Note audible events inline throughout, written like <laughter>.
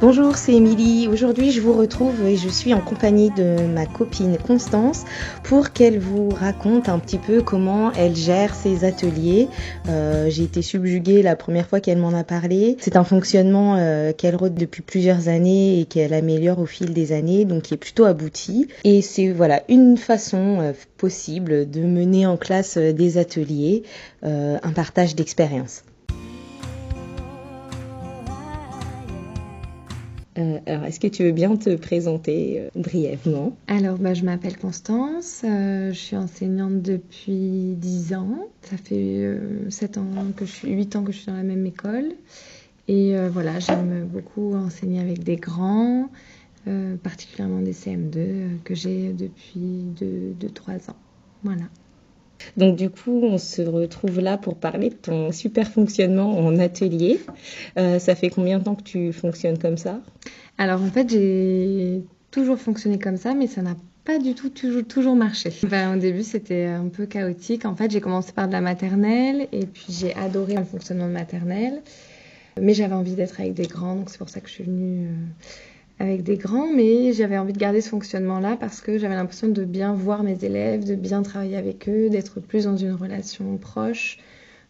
Bonjour, c'est Émilie. Aujourd'hui, je vous retrouve et je suis en compagnie de ma copine Constance pour qu'elle vous raconte un petit peu comment elle gère ses ateliers. Euh, J'ai été subjuguée la première fois qu'elle m'en a parlé. C'est un fonctionnement euh, qu'elle rôde depuis plusieurs années et qu'elle améliore au fil des années, donc qui est plutôt abouti. Et c'est voilà une façon euh, possible de mener en classe euh, des ateliers, euh, un partage d'expérience. Euh, alors, est-ce que tu veux bien te présenter euh, brièvement? Alors, bah, je m'appelle Constance, euh, je suis enseignante depuis 10 ans. Ça fait 7 ans que je suis, 8 ans que je suis dans la même école. Et voilà, j'aime beaucoup enseigner avec des grands, particulièrement des CM2 que j'ai depuis 2-3 ans. Voilà. Donc du coup, on se retrouve là pour parler de ton super fonctionnement en atelier. Euh, ça fait combien de temps que tu fonctionnes comme ça? Alors en fait, j'ai toujours fonctionné comme ça, mais ça n'a pas du tout toujours, toujours marché. <laughs> au début, c'était un peu chaotique. En fait, j'ai commencé par de la maternelle et puis j'ai adoré le fonctionnement maternel. Mais j'avais envie d'être avec des grands, donc c'est pour ça que je suis venue euh, avec des grands, mais j'avais envie de garder ce fonctionnement-là parce que j'avais l'impression de bien voir mes élèves, de bien travailler avec eux, d'être plus dans une relation proche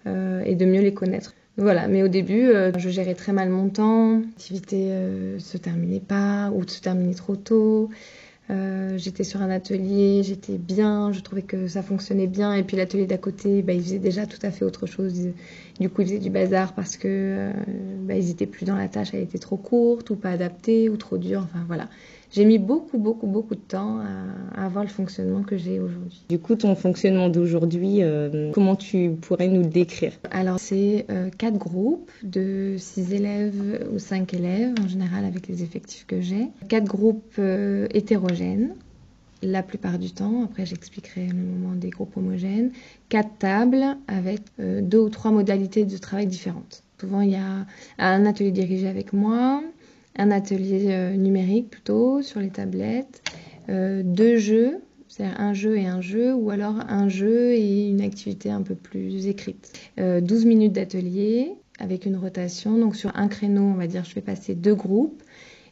euh, et de mieux les connaître. Voilà, mais au début, euh, je gérais très mal mon temps, l'activité euh, se terminait pas ou se terminait trop tôt. Euh, j'étais sur un atelier, j'étais bien, je trouvais que ça fonctionnait bien. Et puis l'atelier d'à côté, bah, il faisait déjà tout à fait autre chose. Du coup, il faisait du bazar parce que euh, bah, ils étaient plus dans la tâche, elle était trop courte ou pas adaptée ou trop dure. Enfin voilà. J'ai mis beaucoup, beaucoup, beaucoup de temps à, avoir le fonctionnement que j'ai aujourd'hui. Du coup, ton fonctionnement d'aujourd'hui, euh, comment tu pourrais nous le décrire? Alors, c'est euh, quatre groupes de six élèves ou cinq élèves, en général avec les effectifs que j'ai. Quatre groupes euh, hétérogènes, la plupart du temps. Après, j'expliquerai le moment des groupes homogènes. Quatre tables avec deux ou trois modalités de travail différentes. Souvent, il y a un atelier dirigé avec moi, un atelier euh, numérique plutôt sur les tablettes, euh, deux jeux, c'est-à-dire un jeu et un jeu, ou alors un jeu et une activité un peu plus écrite. 12 euh, minutes d'atelier avec une rotation, donc sur un créneau, on va dire, je vais passer deux groupes,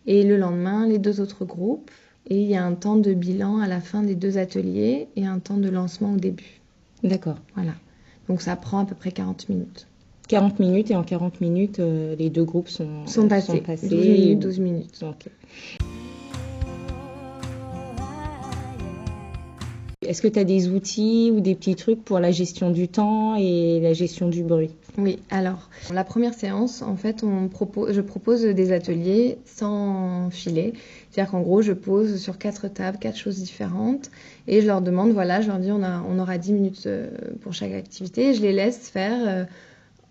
et le lendemain, les deux autres groupes. Et il y a un temps de bilan à la fin des deux ateliers et un temps de lancement au début. D'accord. Voilà. Donc ça prend à peu près 40 minutes. 40 minutes et en 40 minutes, euh, les deux groupes sont, sont passés. 12 minutes, 12 minutes. Est-ce que tu as des outils ou des petits trucs pour la gestion du temps et la gestion du bruit? Oui, alors la première séance, en fait, on propose, je propose des ateliers sans filet. C'est-à-dire qu'en gros, je pose sur quatre tables quatre choses différentes et je leur demande, voilà, je leur dis, on, a, on aura 10 minutes euh, pour chaque activité et je les laisse faire. Euh,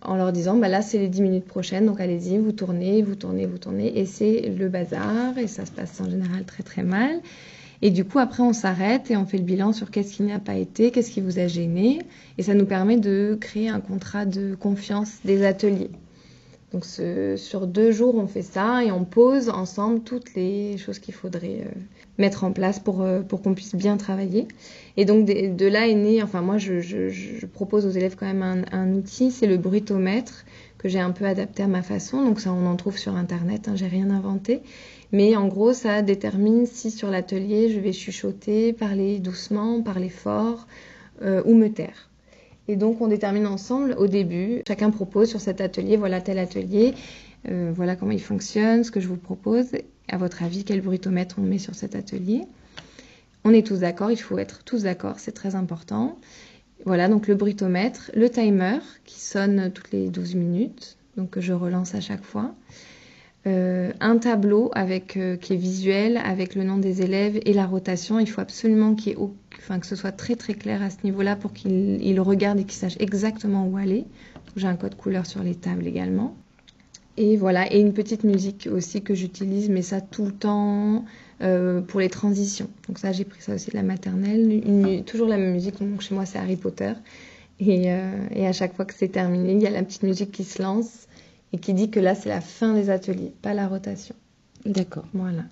en leur disant bah là c'est les 10 minutes prochaines donc allez-y vous tournez vous tournez vous tournez et c'est le bazar et ça se passe en général très très mal. Et du coup après on s'arrête et on fait le bilan sur qu'est-ce qui n'a pas été qu'est-ce qui vous a gêné. Et ça nous permet de créer un contrat de confiance des ateliers donc sur deux jours, on fait ça et on pose ensemble toutes les choses qu'il faudrait euh, mettre en place pour, euh, pour qu'on puisse bien travailler. Et donc de, là est né, enfin moi je, propose aux élèves quand même un, outil, c'est le bruitomètre que j'ai un peu adapté à ma façon. Donc ça on en trouve sur internet, hein, j'ai rien inventé. Mais en gros ça détermine si sur l'atelier je vais chuchoter, parler doucement, parler fort euh, ou me taire. Et donc on détermine ensemble au début, chacun propose sur cet atelier, voilà tel atelier, euh, voilà comment il fonctionne, ce que je vous propose. À votre avis, quel bruitomètre on met sur cet atelier? On est tous d'accord, il faut être tous d'accord, c'est très important. Voilà, donc le bruitomètre, le timer qui sonne toutes les 12 minutes, donc je relance à chaque fois. Euh, un tableau avec, euh, qui est visuel avec le nom des élèves et la rotation. Il faut absolument qu'il que ce soit très très clair à ce niveau-là pour qu'il regarde et qu'il sache exactement où aller. J'ai un code couleur sur les tables également. Et voilà, et une petite musique aussi que j'utilise, mais ça tout le temps euh, pour les transitions. Donc ça, j'ai pris ça aussi de la maternelle. toujours la même musique, donc chez moi c'est Harry Potter. Et à chaque fois que c'est terminé, il y a la petite musique qui se lance et qui dit que là, c'est la fin des ateliers, pas la rotation. D'accord. Voilà.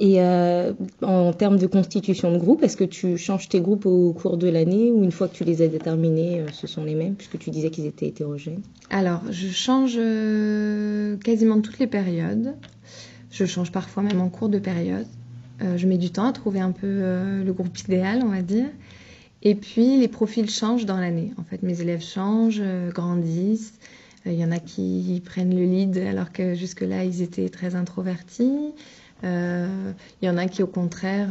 Et euh, en termes de constitution de groupe, est-ce que tu changes tes groupes au cours de l'année ou une fois que tu les as déterminés, euh, ce sont les mêmes, puisque tu disais qu'ils étaient hétérogènes? Alors, je change euh, quasiment toutes les périodes. Je change parfois même en cours de période. Euh, je mets du temps à trouver un peu euh, le groupe idéal, on va dire. Et puis les profils changent dans l'année. En fait, mes élèves changent, grandissent. Il y en a qui prennent le lead alors que jusque-là, ils étaient très introvertis. Il y en a qui, au contraire,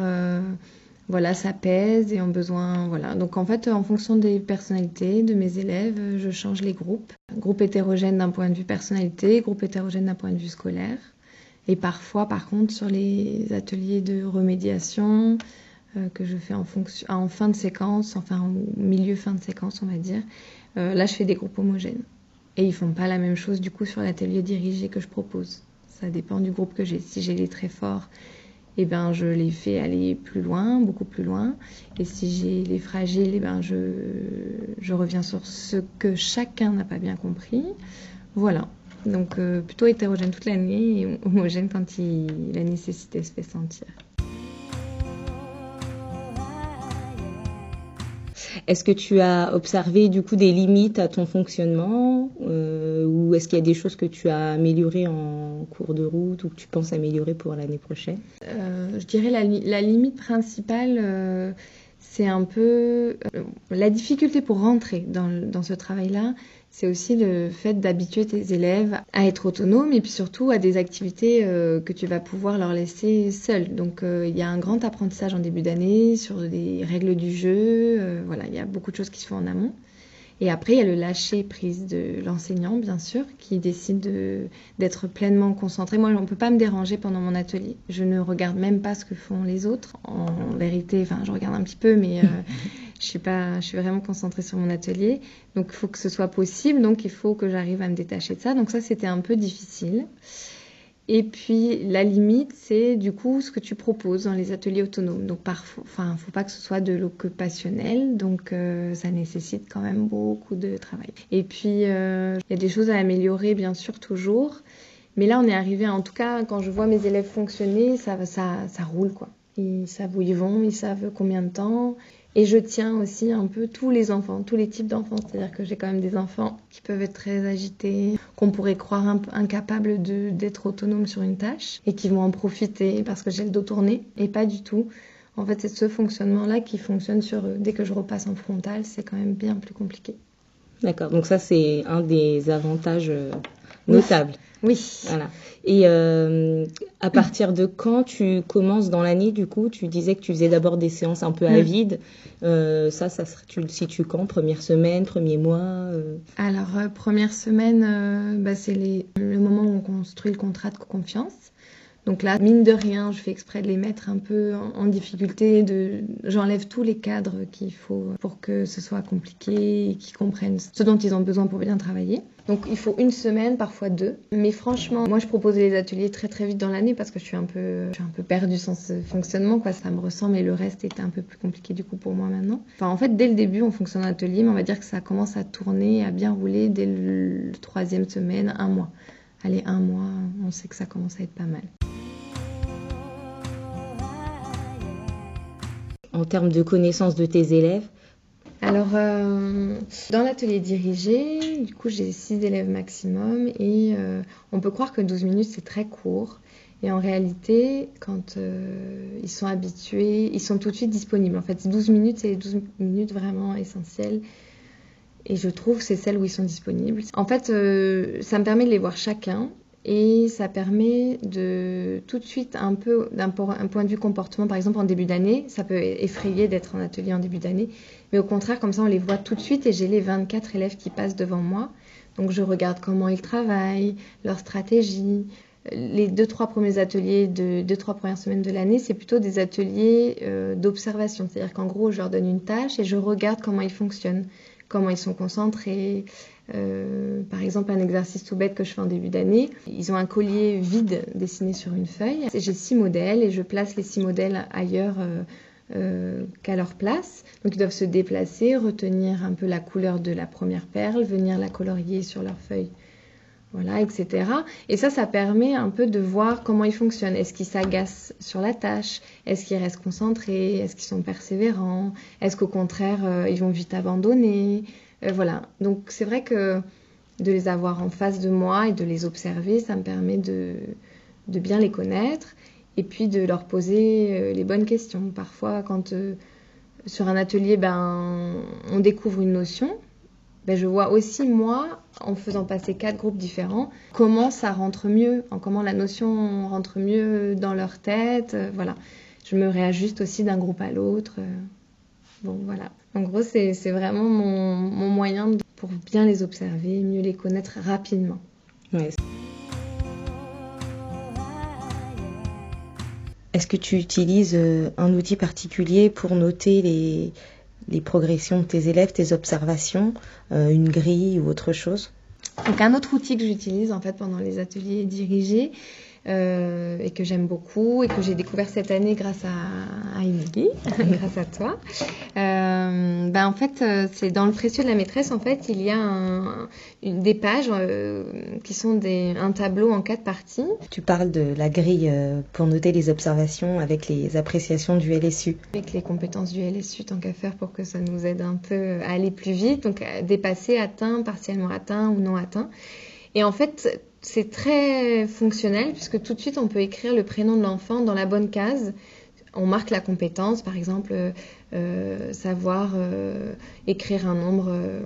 voilà, ça pèse et ont besoin. Voilà. Donc en fait, en fonction des personnalités de mes élèves, je change les groupes. Groupe hétérogène d'un point de vue personnalité, groupe hétérogène d'un point de vue scolaire. Et parfois, par contre, sur les ateliers de remédiation euh, que je fais en, fonction, en fin de séquence, enfin au milieu fin de séquence, on va dire, euh, là, je fais des groupes homogènes. Et ils font pas la même chose du coup sur l'atelier dirigé que je propose. Ça dépend du groupe que j'ai. Si j'ai les très forts, eh ben, je les fais aller plus loin, beaucoup plus loin. Et si j'ai les fragiles, eh ben, je, je reviens sur ce que chacun n'a pas bien compris. Voilà. Donc euh, plutôt hétérogène toute l'année et homogène quand la nécessité se fait sentir. Est-ce que tu as observé du coup des limites à ton fonctionnement euh, ou est-ce qu'il y a des choses que tu as améliorées en cours de route ou que tu penses améliorer pour l'année prochaine? Euh, Je dirais la, la limite principale, c'est un peu la difficulté pour rentrer dans ce travail-là, c'est aussi le fait d'habituer tes élèves à être autonomes et puis surtout à des activités euh, que tu vas pouvoir leur laisser seuls. Donc euh, il y a un grand apprentissage en début d'année sur des règles du jeu. Euh, voilà, il y a beaucoup de choses qui se font en amont. Et après, il y a le lâcher prise de l'enseignant, bien sûr, qui décide d'être pleinement concentré. Moi, on ne peut pas me déranger pendant mon atelier. Je ne regarde même pas ce que font les autres. En vérité, enfin, je regarde un petit peu, mais <laughs> je suis pas, je suis vraiment concentrée sur mon atelier. Donc il faut que ce soit possible, donc il faut que j'arrive à me détacher de ça. Donc ça c'était un peu difficile. Et puis la limite, c'est du coup ce que tu proposes dans les ateliers autonomes. Donc parfois, enfin, faut pas que ce soit de l'occupationnel, donc euh, ça nécessite quand même beaucoup de travail. Et puis euh, il y a des choses à améliorer bien sûr toujours, mais là on est arrivé, en tout cas quand je vois mes élèves fonctionner, ça, ça, ça roule quoi. Ils savent où ils vont, ils savent combien de temps. Et je tiens aussi un peu tous les enfants, tous les types d'enfants. C'est-à-dire que j'ai quand même des enfants qui peuvent être très agités, qu'on pourrait croire incapables d'être autonomes sur une tâche et qui vont en profiter parce que j'ai le dos tourné et pas du tout. En fait, c'est ce fonctionnement-là qui fonctionne sur eux. Dès que je repasse en frontal, c'est quand même bien plus compliqué. D'accord. Donc ça, c'est un des avantages euh, notables. Voilà. Et euh, à partir de quand tu commences dans l'année, du coup, tu disais que tu faisais d'abord des séances un peu à vide. Euh, ça, ça tu le situes quand? Première semaine, premier mois euh? Alors, première semaine, bah, c'est le moment où on construit le contrat de confiance. Donc là, mine de rien, je fais exprès de les mettre un peu en, difficulté. De, j'enlève tous les cadres qu'il faut pour que ce soit compliqué et qu'ils comprennent ce dont ils ont besoin pour bien travailler. Donc il faut une semaine, parfois deux. Mais franchement, moi je propose les ateliers très très vite dans l'année parce que je suis un peu, je suis un peu perdue sans ce fonctionnement. Quoi. Ça me ressemble et le reste était un peu plus compliqué du coup pour moi maintenant. Enfin en fait, dès le début, on fonctionne en atelier, mais on va dire que ça commence à tourner, à bien rouler dès le troisième semaine, un mois. Allez, un mois, on sait que ça commence à être pas mal. en termes de connaissance de tes élèves alors, euh, dans l'atelier dirigé, du coup, j'ai 6 élèves maximum et euh, on peut croire que 12 minutes, c'est très court. Et en réalité, quand euh, ils sont habitués, ils sont tout de suite disponibles. En fait, 12 minutes, c'est 12 minutes vraiment essentielles. Et je trouve que c'est celles où ils sont disponibles. En fait, ça me permet de les voir chacun et ça permet de tout de suite un peu d'un point de vue comportement par exemple en début d'année ça peut effrayer d'être en atelier en début d'année mais au contraire comme ça on les voit tout de suite et j'ai les 24 élèves qui passent devant moi. Donc je regarde comment ils travaillent leur stratégie les deux trois premiers ateliers de deux trois premières semaines de l'année c'est plutôt des ateliers euh, d'observation. C'est-à-dire qu'en gros je leur donne une tâche et je regarde comment ils fonctionnent comment ils sont concentrés euh, par exemple, un exercice tout bête que je fais en début d'année. Ils ont un collier vide dessiné sur une feuille. J'ai six modèles et je place les six modèles ailleurs euh, euh, qu'à leur place. Donc ils doivent se déplacer, retenir un peu la couleur de la première perle, venir la colorier sur leur feuille. Voilà, etc. Et ça, ça permet un peu de voir comment ils fonctionnent. Est-ce qu'ils s'agacent sur la tâche? Est-ce qu'ils restent concentrés? Est-ce qu'ils sont persévérants? Est-ce qu'au contraire, ils vont vite abandonner? Euh, voilà. Donc c'est vrai que de les avoir en face de moi et de les observer, ça me permet de, de bien les connaître et puis de leur poser euh, les bonnes questions. Parfois, quand euh, sur un atelier, ben, on découvre une notion, ben, je vois aussi moi, en faisant passer quatre groupes différents, comment ça rentre mieux, en comment la notion rentre mieux dans leur tête. Euh, voilà, je me réajuste aussi d'un groupe à l'autre. bon, voilà. En gros, c'est vraiment mon, mon moyen pour bien les observer, mieux les connaître rapidement. Est-ce que tu utilises euh, un outil particulier pour noter les, progressions de tes élèves, tes observations, euh, une grille ou autre chose? Donc un autre outil que j'utilise en fait pendant les ateliers dirigés, euh, et que j'aime beaucoup et que j'ai découvert cette année grâce à, à Emily, <laughs> grâce à toi. Euh, ben en fait, euh, c'est dans le précieux de la maîtresse. En fait, il y a un, une, des pages euh, qui sont des, un tableau en quatre parties. Tu parles de la grille pour noter les observations avec les appréciations du LSU. Avec les compétences du LSU, tant qu'à faire pour que ça nous aide un peu à aller plus vite, donc dépasser, atteint, partiellement atteint ou non atteint. Et en fait, c'est très fonctionnel puisque tout de suite on peut écrire le prénom de l'enfant dans la bonne case. On marque la compétence, par exemple, euh, savoir euh, écrire un nombre, euh,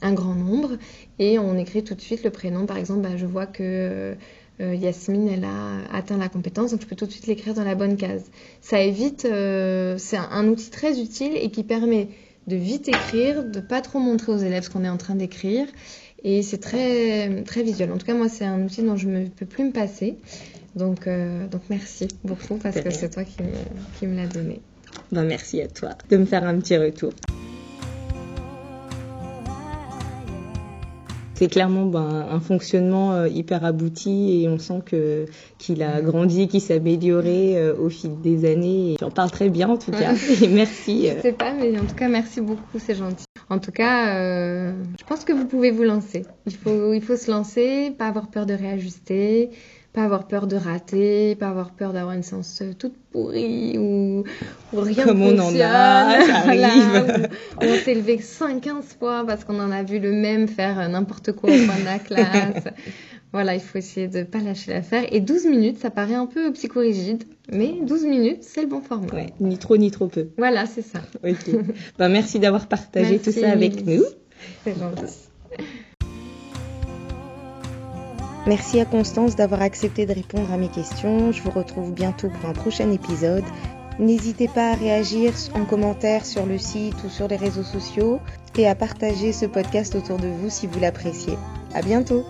un grand nombre, et on écrit tout de suite le prénom. Par exemple, bah, je vois que Yasmine, elle a atteint la compétence, donc je peux tout de suite l'écrire dans la bonne case. Ça évite, c'est un, un, outil très utile et qui permet de vite écrire, de pas trop montrer aux élèves ce qu'on est en train d'écrire, et c'est très, très visuel. En tout cas, moi, c'est un outil dont je ne peux plus me passer. Donc, euh, donc merci beaucoup parce que c'est toi qui me, qui me l'as donné. Ben, merci à toi de me faire un petit retour. c'est clairement ben, un fonctionnement euh, hyper abouti et on sent que qu'il a grandi, qu'il s'est amélioré euh, au fil des années. J'en parle très bien en tout cas. et merci. Je sais pas, mais en tout cas merci beaucoup, c'est gentil. En tout cas, euh, je pense que vous pouvez vous lancer. Il faut, il faut se lancer, pas avoir peur de réajuster, pas avoir peur de rater, pas avoir peur d'avoir une séance toute pourrie ou, ou rien Comme on en a, ça arrive. on s'est levé 5-15 fois parce qu'on en a vu le même faire n'importe quoi au de la <laughs> classe. Voilà, il faut essayer de pas lâcher l'affaire. Et 12 minutes, ça paraît un peu psychorigide, mais 12 minutes, c'est le bon format. Ouais, ni trop ni trop peu. Voilà, c'est ça. Ok. ben, merci d'avoir partagé tout ça avec nous. C'est gentil. Merci à Constance d'avoir accepté de répondre à mes questions. Je vous retrouve bientôt pour un prochain épisode. N'hésitez pas à réagir en commentaire sur le site ou sur les réseaux sociaux et à partager ce podcast autour de vous si vous l'appréciez. À bientôt!